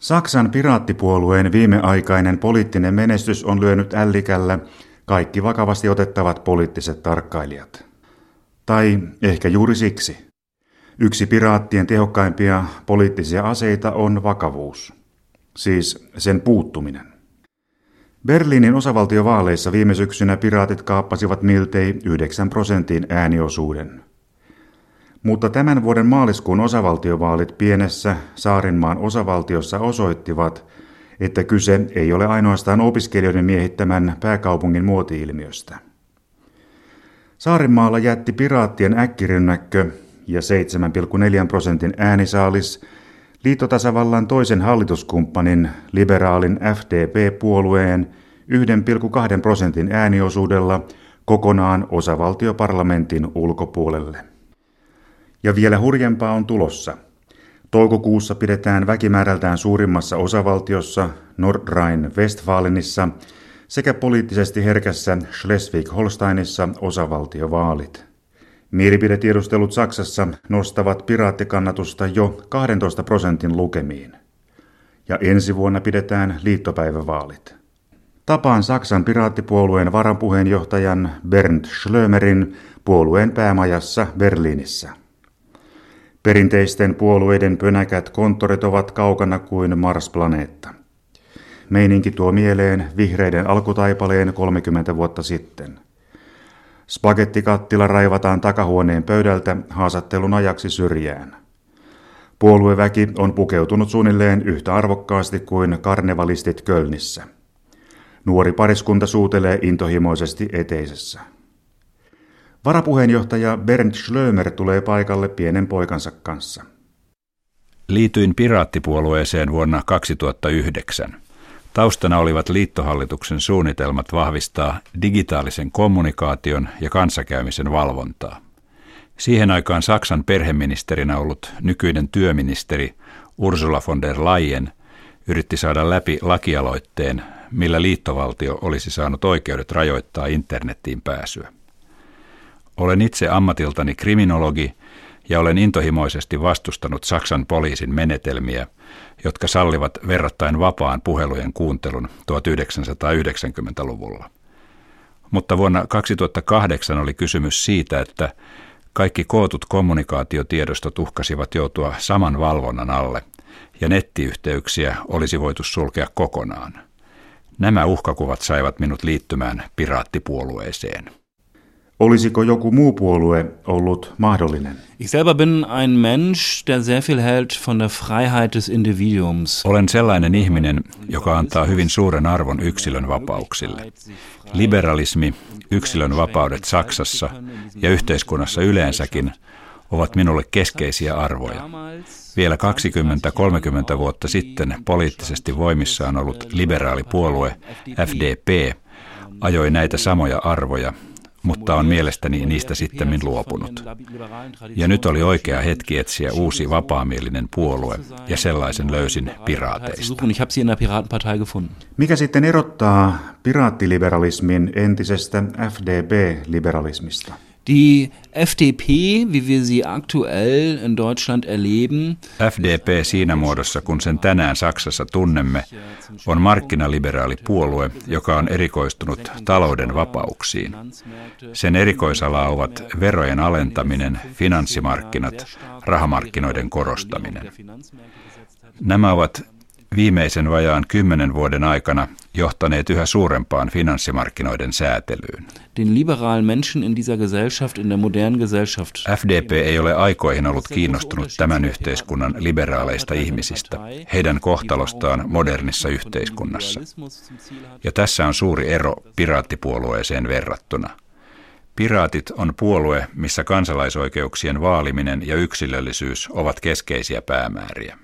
Saksan piraattipuolueen viimeaikainen poliittinen menestys on lyönyt ällikällä kaikki vakavasti otettavat poliittiset tarkkailijat. Tai ehkä juuri siksi. Yksi piraattien tehokkaimpia poliittisia aseita on vakavuus, siis sen puuttuminen. Berliinin osavaltiovaaleissa viime syksynä piraatit kaappasivat miltei 9 prosentin ääniosuuden. Mutta tämän vuoden maaliskuun osavaltiovaalit pienessä Saarinmaan osavaltiossa osoittivat, että kyse ei ole ainoastaan opiskelijoiden miehittämän pääkaupungin muotiilmiöstä. Saarinmaalla jätti piraattien äkkirynnäkkö ja 7,4 prosentin äänisaalis liittotasavallan toisen hallituskumppanin liberaalin FDP-puolueen 1,2 prosentin ääniosuudella kokonaan osavaltioparlamentin ulkopuolelle. Ja vielä hurjempaa on tulossa. Toukokuussa pidetään väkimäärältään suurimmassa osavaltiossa Nordrhein-Westfalenissa sekä poliittisesti herkässä Schleswig-Holsteinissa osavaltiovaalit. Mielipidetiedustelut Saksassa nostavat piraattikannatusta jo 12 prosentin lukemiin. Ja ensi vuonna pidetään liittopäivävaalit. Tapaan Saksan piraattipuolueen varapuheenjohtajan Bernd Schlömerin puolueen päämajassa Berliinissä. Perinteisten puolueiden pönäkät konttorit ovat kaukana kuin Mars-planeetta. Meininki tuo mieleen vihreiden alkutaipaleen 30 vuotta sitten. Spagettikattila raivataan takahuoneen pöydältä haastattelun ajaksi syrjään. Puolueväki on pukeutunut suunnilleen yhtä arvokkaasti kuin karnevalistit Kölnissä. Nuori pariskunta suutelee intohimoisesti eteisessä. Varapuheenjohtaja Bernd Schlömer tulee paikalle pienen poikansa kanssa. Liityin piraattipuolueeseen vuonna 2009. Taustana olivat liittohallituksen suunnitelmat vahvistaa digitaalisen kommunikaation ja kanssakäymisen valvontaa. Siihen aikaan Saksan perheministerinä ollut nykyinen työministeri Ursula von der Leyen yritti saada läpi lakialoitteen, millä liittovaltio olisi saanut oikeudet rajoittaa internettiin pääsyä. Olen itse ammatiltani kriminologi ja olen intohimoisesti vastustanut Saksan poliisin menetelmiä, jotka sallivat verrattain vapaan puhelujen kuuntelun 1990-luvulla. Mutta vuonna 2008 oli kysymys siitä, että kaikki kootut kommunikaatiotiedostot uhkasivat joutua saman valvonnan alle, ja nettiyhteyksiä olisi voitu sulkea kokonaan. Nämä uhkakuvat saivat minut liittymään piraattipuolueeseen. Olisiko joku muu puolue ollut mahdollinen? Ich selber bin ein Mensch, der sehr viel hält von der Freiheit des Individuums. Olen sellainen ihminen, joka antaa hyvin suuren arvon yksilön vapauksille. Liberalismi, yksilön vapaudet Saksassa ja yhteiskunnassa yleensäkin ovat minulle keskeisiä arvoja. Vielä 20-30 vuotta sitten poliittisesti voimissaan ollut liberaalipuolue FDP ajoi näitä samoja arvoja mutta on mielestäni niistä sitten luopunut. Ja nyt oli oikea hetki etsiä uusi vapaamielinen puolue, ja sellaisen löysin piraateista. Mikä sitten erottaa piraattiliberalismin entisestä FDB-liberalismista? Die FDP, wie wir sie aktuell in Deutschland erleben, FDP siinä muodossa, kun sen tänään Saksassa tunnemme, on markkinaliberaali puolue, joka on erikoistunut talouden vapauksiin. Sen erikoisalaa ovat verojen alentaminen, finanssimarkkinat, rahamarkkinoiden korostaminen. Nämä ovat viimeisen vajaan kymmenen vuoden aikana johtaneet yhä suurempaan finanssimarkkinoiden säätelyyn. Den liberalen Menschen in dieser Gesellschaft, in der modernen Gesellschaft. FDP ei ole aikoihin ollut kiinnostunut tämän yhteiskunnan liberaaleista ihmisistä, heidän kohtalostaan modernissa yhteiskunnassa. Ja tässä on suuri ero piraattipuolueeseen verrattuna. Piraatit on puolue, missä kansalaisoikeuksien vaaliminen ja yksilöllisyys ovat keskeisiä päämääriä.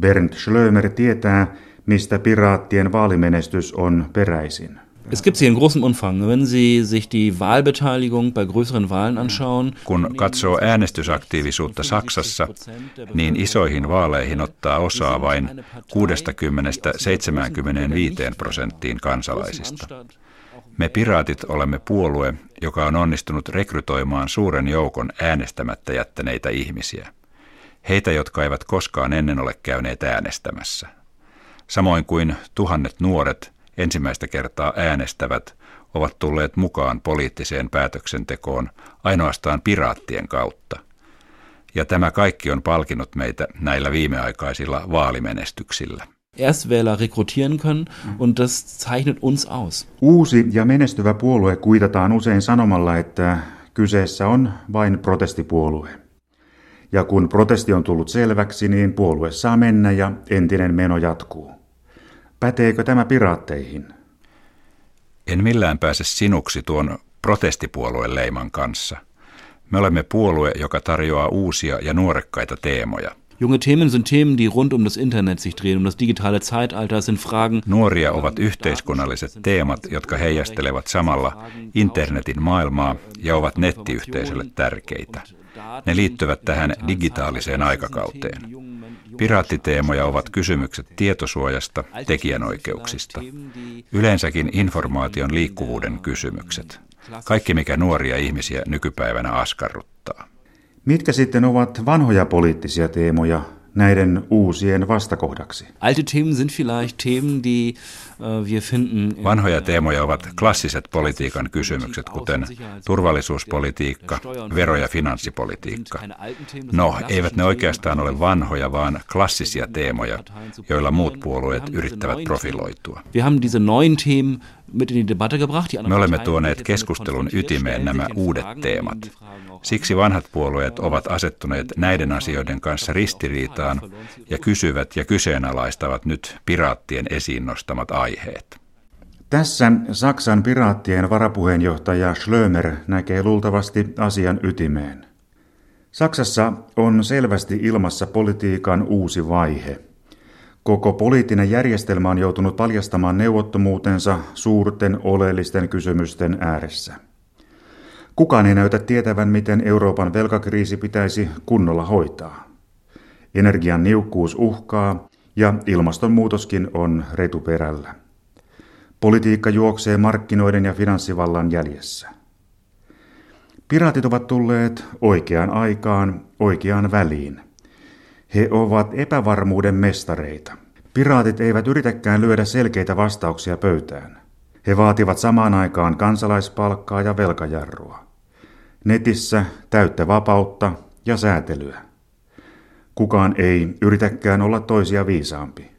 Bernd Schlömer tietää, mistä piraattien vaalimenestys on peräisin. Es gibt sie in großem Umfang. Wenn Sie sich die Wahlbeteiligung bei größeren Wahlen anschauen, kun katsoo äänestysaktiivisuutta Saksassa, niin isoihin vaaleihin ottaa osaa vain 60-75 prosenttiin kansalaisista. Me piraatit olemme puolue, joka on onnistunut rekrytoimaan suuren joukon äänestämättä jättäneitä ihmisiä. Heitä, jotka eivät koskaan ennen ole käyneet äänestämässä. Samoin kuin tuhannet nuoret ensimmäistä kertaa äänestävät ovat tulleet mukaan poliittiseen päätöksentekoon ainoastaan piraattien kautta. Ja tämä kaikki on palkinut meitä näillä viimeaikaisilla vaalimenestyksillä. Erstwähler rekrutieren können und das zeichnet uns aus. Uusi ja menestyvä puolue kuitataan usein sanomalla, että kyseessä on vain protestipuolue. Ja kun protesti on tullut selväksi, niin puolue saa mennä ja entinen meno jatkuu. Päteekö tämä piraatteihin? En millään pääse sinuksi tuon protestipuolueen leiman kanssa. Me olemme puolue, joka tarjoaa uusia ja nuorekkaita teemoja. Junge Themen sind Themen, die rund um das Internet sich drehen, um das digitale Zeitalter sind Fragen. Nuoria ovat yhteiskunnalliset teemat, jotka heijastelevat samalla internetin maailmaa ja ovat nettiyhteisölle tärkeitä. Ne liittyvät tähän digitaaliseen aikakauteen. Piraattiteemoja ovat kysymykset tietosuojasta, tekijänoikeuksista, yleensäkin informaation liikkuvuuden kysymykset. Kaikki, mikä nuoria ihmisiä nykypäivänä askarruttaa. Mitkä sitten ovat vanhoja poliittisia teemoja näiden uusien vastakohdaksi? Alte Themen sind vielleicht Themen, die. Vanhoja teemoja ovat klassiset politiikan kysymykset, kuten turvallisuuspolitiikka, vero- ja finanssipolitiikka. No, eivät ne oikeastaan ole vanhoja, vaan klassisia teemoja, joilla muut puolueet yrittävät profiloitua. Me olemme tuoneet keskustelun ytimeen nämä uudet teemat. Siksi vanhat puolueet ovat asettuneet näiden asioiden kanssa ristiriitaan ja kysyvät ja kyseenalaistavat nyt piraattien esiin nostamat aiheet. Tässä Saksan piraattien varapuheenjohtaja Schlömer näkee luultavasti asian ytimeen. Saksassa on selvästi ilmassa politiikan uusi vaihe. Koko poliittinen järjestelmä on joutunut paljastamaan neuvottomuutensa suurten oleellisten kysymysten ääressä. Kukaan ei näytä tietävän, miten Euroopan velkakriisi pitäisi kunnolla hoitaa. Energian niukkuus uhkaa ja ilmastonmuutoskin on retuperällä. Politiikka juoksee markkinoiden ja finanssivallan jäljessä. Piraatit ovat tulleet oikeaan aikaan, oikeaan väliin. He ovat epävarmuuden mestareita. Piraatit eivät yritäkään lyödä selkeitä vastauksia pöytään. He vaativat samaan aikaan kansalaispalkkaa ja velkajarrua. Netissä täyttä vapautta ja säätelyä. Kukaan ei yritäkään olla toisia viisaampi.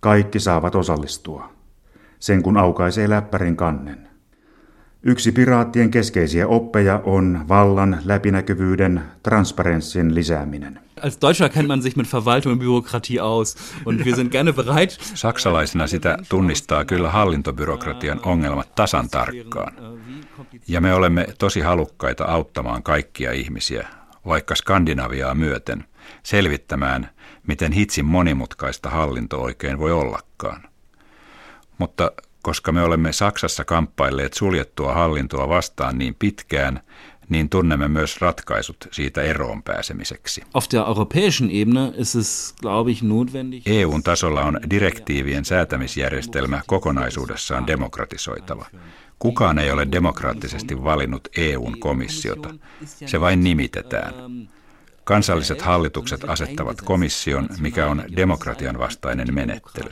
Kaikki saavat osallistua. Sen kun aukaisee läppärin kannen. Yksi piraattien keskeisiä oppeja on vallan, läpinäkyvyyden, transparenssin lisääminen. Als Deutscher kennt man sich mit Verwaltung und Bürokratie aus und wir sind gerne bereit. Saksalaisena sitä tunnistaa kyllä hallintobyrokratian ongelmat tasan tarkkaan. Ja me olemme tosi halukkaita auttamaan kaikkia ihmisiä, vaikka Skandinaviaa myöten, selvittämään, miten hitsin monimutkaista hallinto oikein voi ollakaan. Mutta koska me olemme Saksassa kamppailleet suljettua hallintoa vastaan niin pitkään, niin tunnemme myös ratkaisut siitä eroon pääsemiseksi. Auf der europäischen Ebene ist es, glaube ich, notwendig. EUn tasolla on direktiivien säätämisjärjestelmä kokonaisuudessaan demokratisoitava. Kukaan ei ole demokraattisesti valinnut EUn komissiota. Se vain nimitetään. Kansalliset hallitukset asettavat komission, mikä on demokratian vastainen menettely.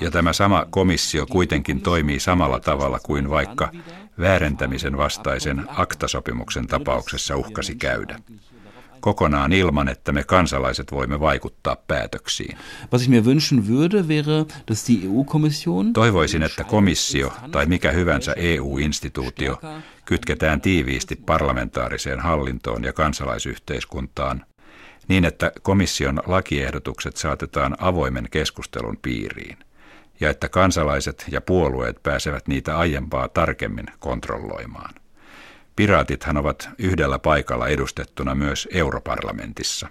Ja tämä sama komissio kuitenkin toimii samalla tavalla kuin vaikka väärentämisen vastaisen aktasopimuksen tapauksessa uhkasi käydä kokonaan ilman, että me kansalaiset voimme vaikuttaa päätöksiin. Was ich mir wünschen würde, wäre, dass die EU-Kommission Toivoisin, että komissio tai mikä hyvänsä EU-instituutio kytketään tiiviisti parlamentaariseen hallintoon ja kansalaisyhteiskuntaan niin, että komission lakiehdotukset saatetaan avoimen keskustelun piiriin ja että kansalaiset ja puolueet pääsevät niitä aiempaa tarkemmin kontrolloimaan. Piraatithan ovat yhdellä paikalla edustettuna myös europarlamentissa.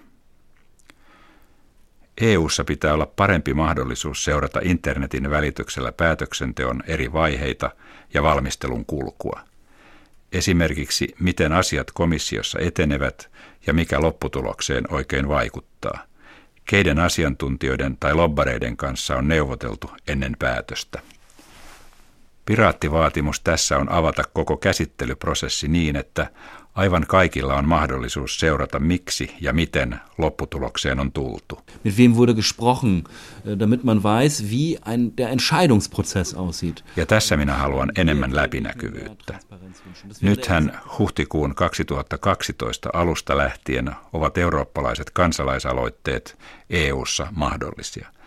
EU:ssa pitää olla parempi mahdollisuus seurata internetin välityksellä päätöksenteon eri vaiheita ja valmistelun kulkua. Esimerkiksi miten asiat komissiossa etenevät ja mikä lopputulokseen oikein vaikuttaa. Keiden asiantuntijoiden tai lobbareiden kanssa on neuvoteltu ennen päätöstä. Piraattivaatimus tässä on avata koko käsittelyprosessi niin, että Aivan kaikilla on mahdollisuus seurata miksi ja miten lopputulokseen on tultu. Mit wem wurde gesprochen, äh, damit man weiß, wie ein, der Entscheidungsprozess aussieht. Ja tässä minä haluan enemmän läpinäkyvyyttä. Nythän huhtikuun 2012 alusta lähtien ovat eurooppalaiset kansalaisaloitteet EU:ssa mahdollisia –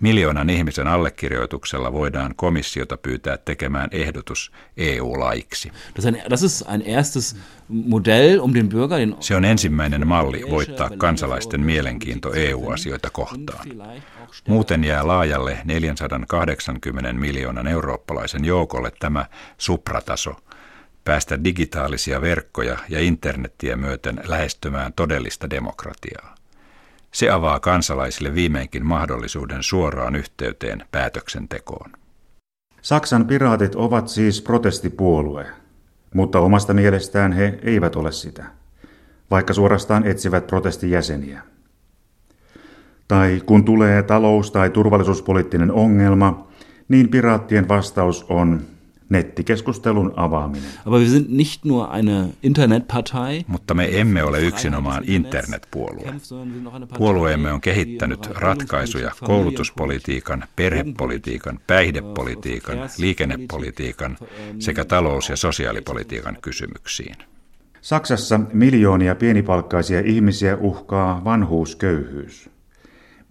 Miljoonan ihmisen allekirjoituksella voidaan komissiota pyytää tekemään ehdotus EU-laiksi. Um Se on ensimmäinen malli voittaa kansalaisten mielenkiinto EU-asioita kohtaan. Muuten jää laajalle 480 miljoonan eurooppalaisen joukolle tämä suprataso, päästä digitaalisia verkkoja ja internettiä myöten lähestymään todellista demokratiaa. Se avaa kansalaisille viimeinkin mahdollisuuden suoraan yhteyteen päätöksentekoon. Saksan piraatit ovat siis protestipuolue, mutta omasta mielestään he eivät ole sitä, vaikka suorastaan etsivät protestijäseniä. Tai kun tulee talous- tai turvallisuuspoliittinen ongelma, niin piraattien vastaus on nettikeskustelun avaaminen. Aber wir sind nicht nur eine Internetpartei. Mutta me emme ole yksinomaan internetpuolue. Puolueemme on kehittänyt ratkaisuja koulutuspolitiikan, perhepolitiikan, päihdepolitiikan, liikennepolitiikan sekä talous- ja sosiaalipolitiikan kysymyksiin. Saksassa miljoonia pienipalkkaisia ihmisiä uhkaa vanhuusköyhyys.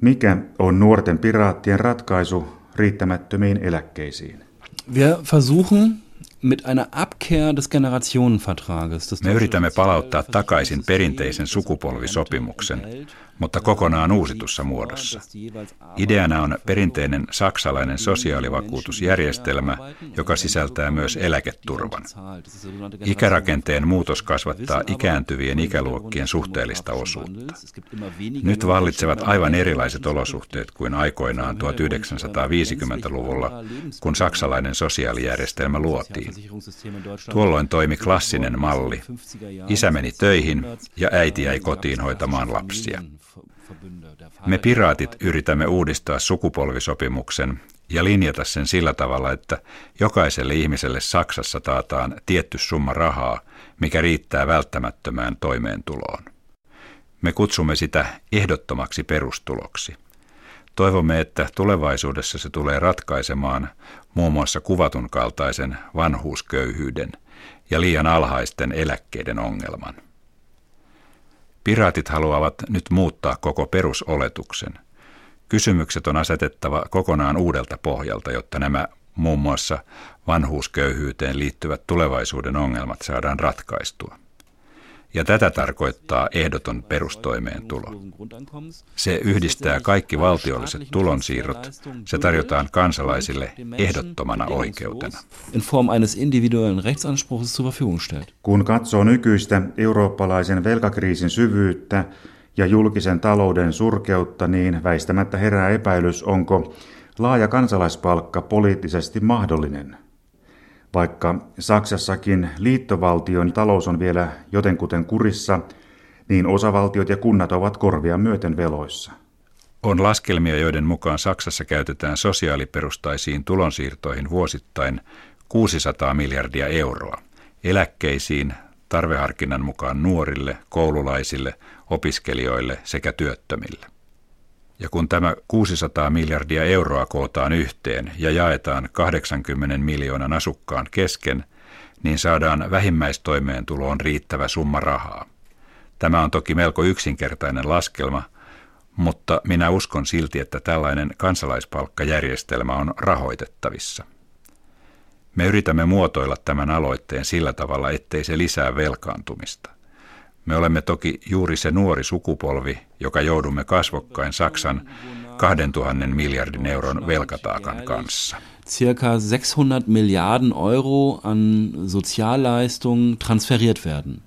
Mikä on nuorten piraattien ratkaisu riittämättömiin eläkkeisiin? Wir versuchen mit einer Abkehr des Generationenvertrages. Me yritämme palauttaa takaisin perinteisen sukupolvisopimuksen, mutta kokonaan uusitussa muodossa. Ideana on perinteinen saksalainen sosiaalivakuutusjärjestelmä, joka sisältää myös eläketurvan. Ikärakenteen muutos kasvattaa ikääntyvien ikäluokkien suhteellista osuutta. Nyt vallitsevat aivan erilaiset olosuhteet kuin aikoinaan 1950-luvulla, kun saksalainen sosiaalijärjestelmä luotiin. Tuolloin toimi klassinen malli. Isä meni töihin ja äiti jäi kotiin hoitamaan lapsia. Me piraatit yritämme uudistaa sukupolvisopimuksen ja linjata sen sillä tavalla, että jokaiselle ihmiselle Saksassa taataan tietty summa rahaa, mikä riittää välttämättömään toimeentuloon. Me kutsumme sitä ehdottomaksi perustuloksi. Toivomme, että tulevaisuudessa se tulee ratkaisemaan muun muassa kuvatun kaltaisen vanhuusköyhyyden ja liian alhaisten eläkkeiden ongelman. Piraatit haluavat nyt muuttaa koko perusoletuksen. Kysymykset on asetettava kokonaan uudelta pohjalta, jotta nämä muun muassa vanhuusköyhyyteen liittyvät tulevaisuuden ongelmat saadaan ratkaistua. Ja tätä tarkoittaa ehdoton perustoimeentulo. Se yhdistää kaikki valtiolliset tulonsiirrot. Se tarjotaan kansalaisille ehdottomana oikeutena. Kun katsoo nykyistä eurooppalaisen velkakriisin syvyyttä ja julkisen talouden surkeutta, niin väistämättä herää epäilys, onko laaja kansalaispalkka poliittisesti mahdollinen – vaikka Saksassakin liittovaltion talous on vielä jotenkuten kurissa, niin osavaltiot ja kunnat ovat korvia myöten veloissa. On laskelmia, joiden mukaan Saksassa käytetään sosiaaliperustaisiin tulonsiirtoihin vuosittain 600 miljardia euroa. Eläkkeisiin, tarveharkinnan mukaan nuorille, koululaisille, opiskelijoille sekä työttömille. Ja kun tämä 600 miljardia euroa kootaan yhteen ja jaetaan 80 miljoonan asukkaan kesken, niin saadaan vähimmäistoimeentuloon riittävä summa rahaa. Tämä on toki melko yksinkertainen laskelma, mutta minä uskon silti, että tällainen kansalaispalkkajärjestelmä on rahoitettavissa. Me yritämme muotoilla tämän aloitteen sillä tavalla, ettei se lisää velkaantumista. Me olemme toki juuri se nuori sukupolvi, joka joudumme kasvokkain Saksan 2000 miljardin euron velkataakan kanssa. Circa 600 Milliarden Euro an Sozialleistungen transferiert werden.